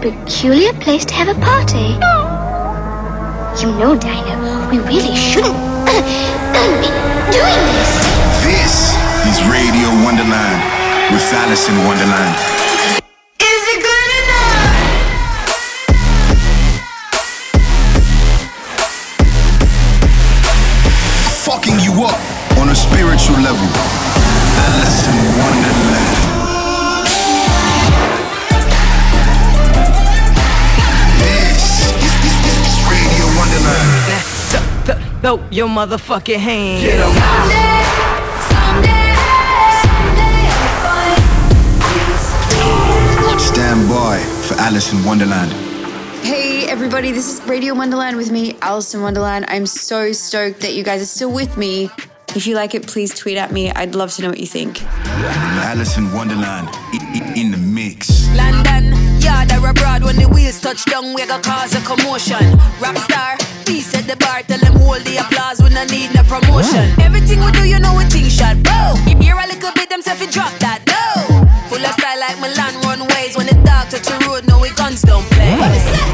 peculiar place to have a party. You know, Dinah, we really shouldn't be doing this. This is Radio Wonderland with Alice in Wonderland. Throw your motherfucking hands. Get em. Stand by for Alice in Wonderland. Hey everybody, this is Radio Wonderland with me, Alice in Wonderland. I'm so stoked that you guys are still with me if you like it, please tweet at me. I'd love to know what you think. Alice in Wonderland, or abroad when the wheels touch down, we got cause a commotion. Rockstar, peace at the bar, tell them hold the applause when I need no promotion. Everything we do, you know we think shot, bro. Hear a little bit, them say drop that, no. Full of style like Milan runways when the dog touch the road, no we guns don't play. What is that?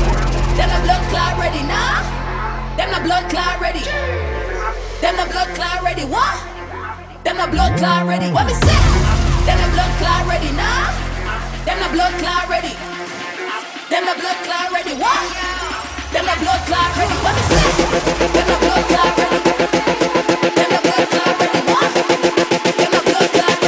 Them the blood clot ready, nah. Them the blood clot ready. Them the blood clot ready, what? Them the blood clot ready, what me say? Them the blood clot ready, nah? Them the blood clot ready. Them the blood clot ready, what? Them the blood clot ready, what me say? Them the blood clot ready. Them the blood clot ready, what? Them the blood clot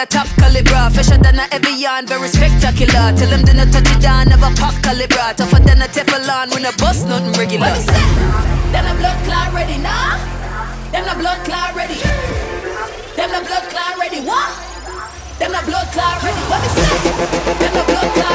a top caliber. Fresher than a Evian, very spectacular. Tell them not touch it down, never pop caliber. Tougher than a Teflon, when a bust nothing regular. What? Them the blood clot ready, nah? Them the blood clot ready. Them the blood clot ready, what? Them the blood clot ready. What me say? Them the blood clot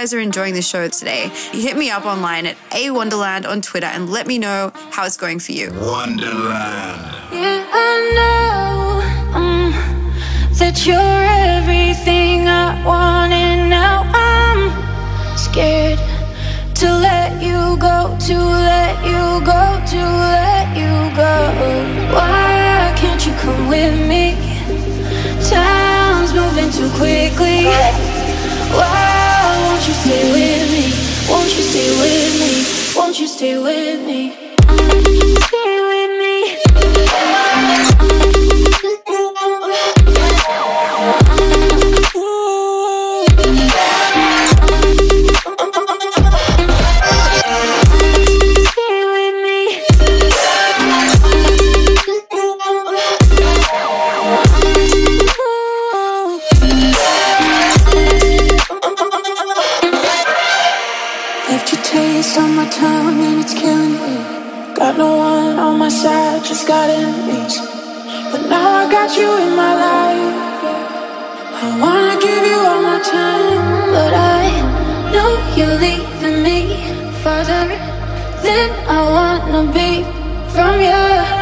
guys are enjoying the show today. Hit me up online at A Wonderland on Twitter and let me know how it's going for you. Wonderland. Yeah, I know um, that you're everything I want, and now I'm scared to let you go, to let you go, to let you go. Why can't you come with me? Time's moving too quickly. Won't you stay with me? Won't you stay with me? You're leaving me farther than I wanna be from you.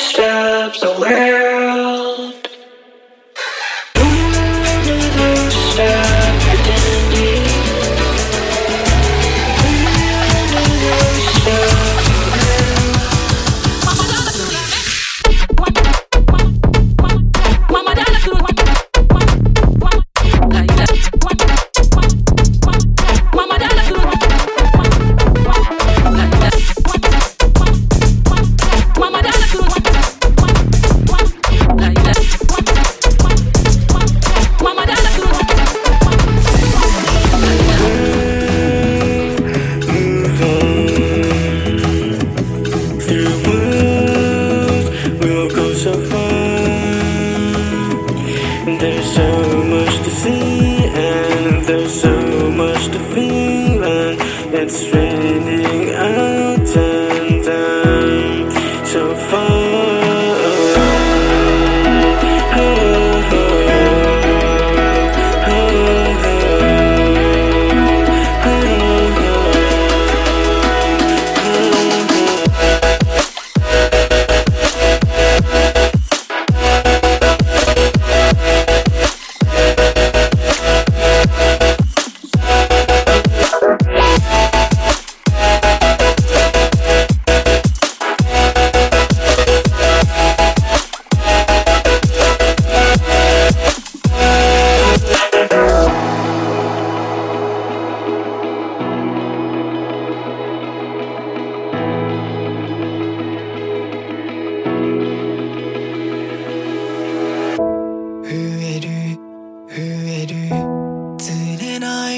steps away.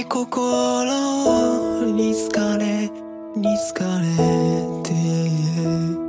心に疲れに疲れて。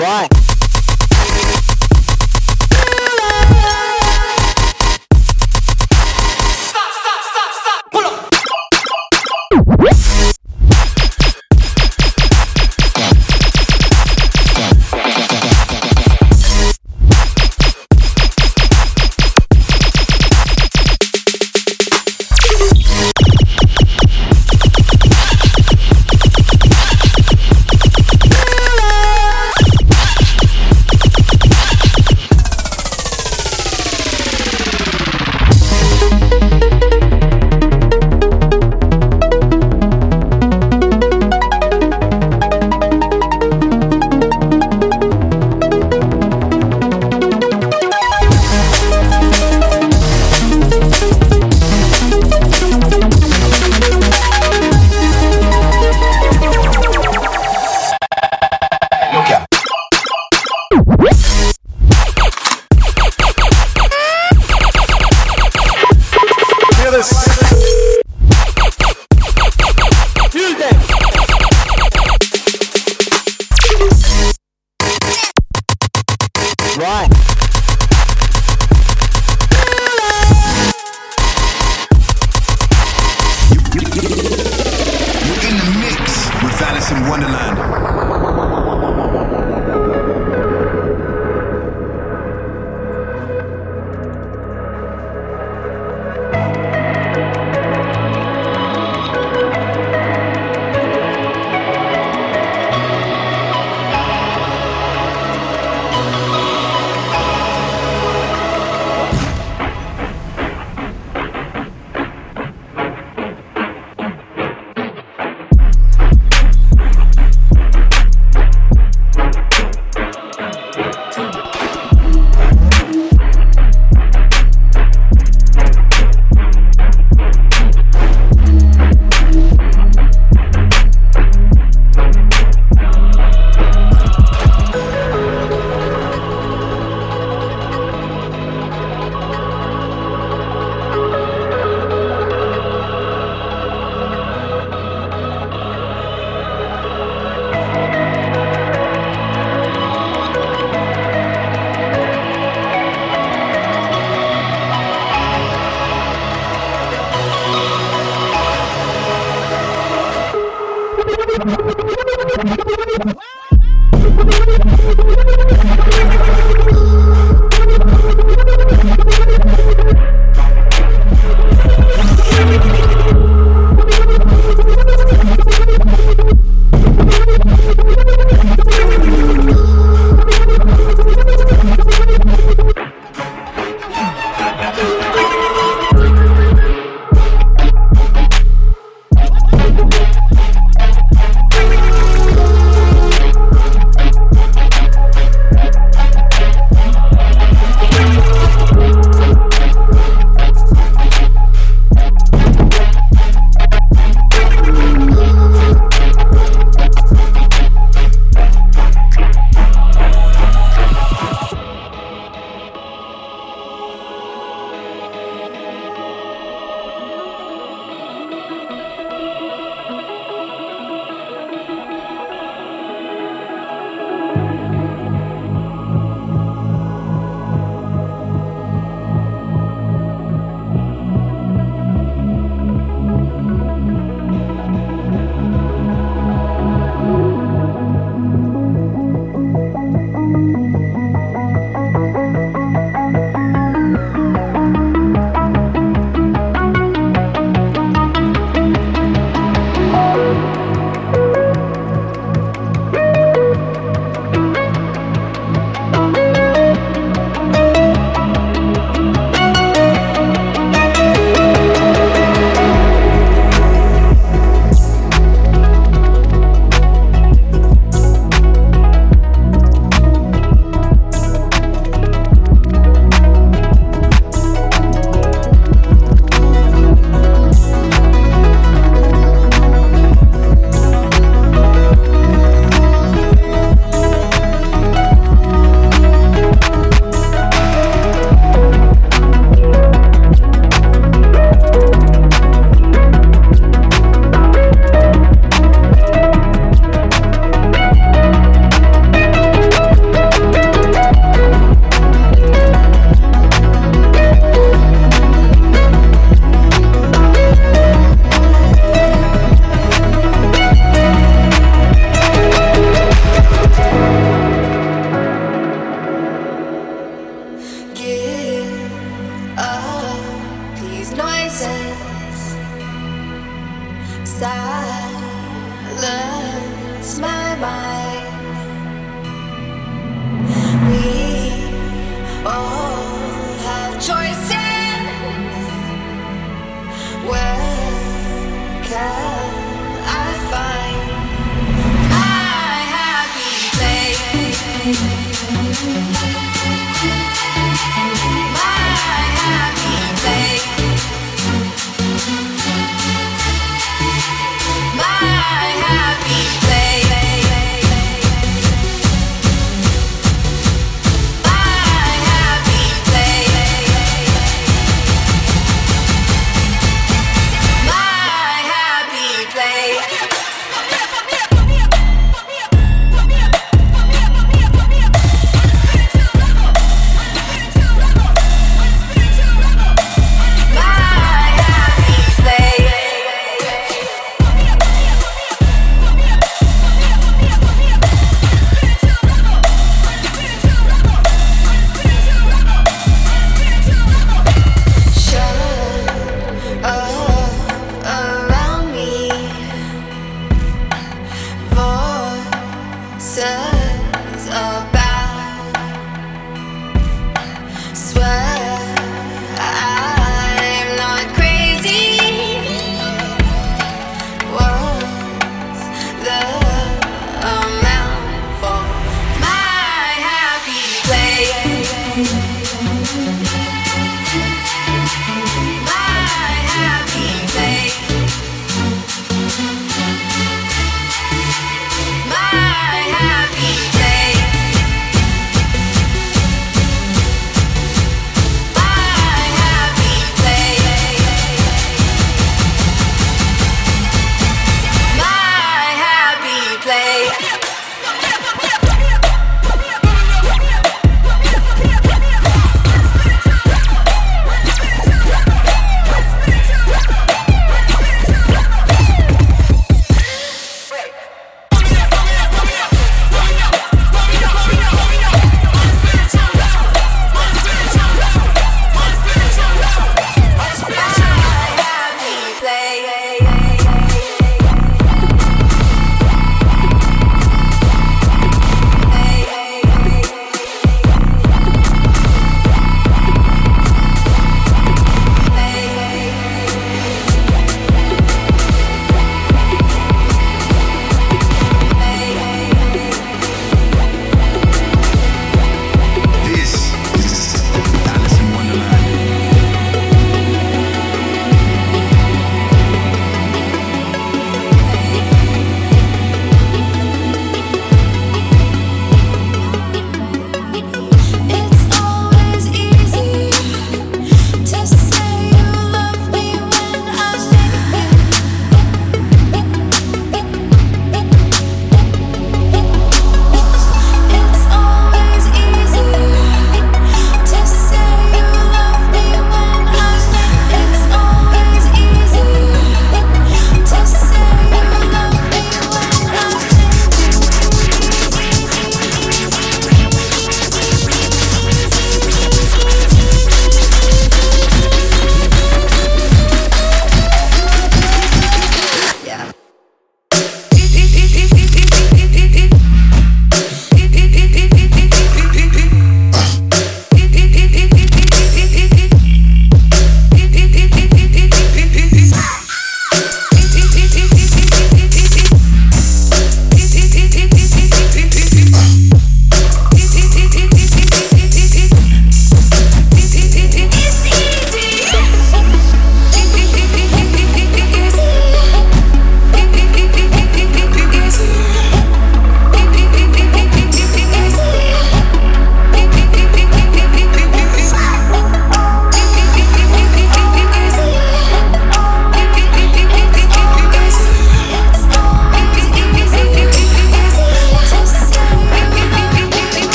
right. Can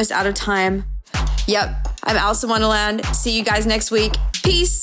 almost out of time. Yep, I'm Alice in Wonderland. See you guys next week. Peace.